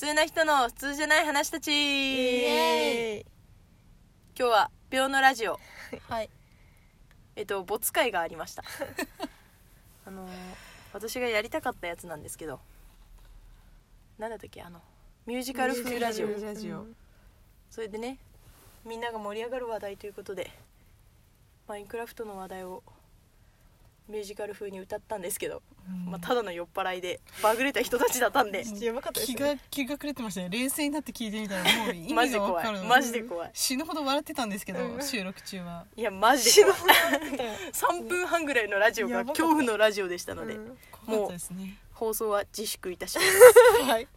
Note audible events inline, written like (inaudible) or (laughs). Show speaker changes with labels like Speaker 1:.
Speaker 1: 通な人の普通じゃない話たち。今日は秒のラジオ。
Speaker 2: はい。
Speaker 1: えっと没会がありました。(laughs) あのー私がやりたかったやつなんですけど。なんだったっけあのミュージカル風ラジオ。
Speaker 3: ミュージカル風ラジオ。
Speaker 1: それでねみんなが盛り上がる話題ということでマインクラフトの話題をミュージカル風に歌ったんですけど、まあ、ただの酔っ払いでバグれた人たちだったんで
Speaker 2: やばかったです
Speaker 3: 気
Speaker 2: ね
Speaker 3: が気が狂ってましたね。冷静になって聞いてみたら (laughs) もう意味
Speaker 1: マジで怖
Speaker 3: が分かる
Speaker 1: いマジで怖い。
Speaker 3: 死ぬほど笑ってたんですけど、収録中は。い
Speaker 1: やマジで怖い。3 (laughs) 分半ぐらいのラジオが
Speaker 2: やばかった。
Speaker 1: 恐怖のラジオでしたので、
Speaker 2: うん。
Speaker 3: 怖かったですね。
Speaker 1: 放送は自粛いたします。(laughs)
Speaker 2: はい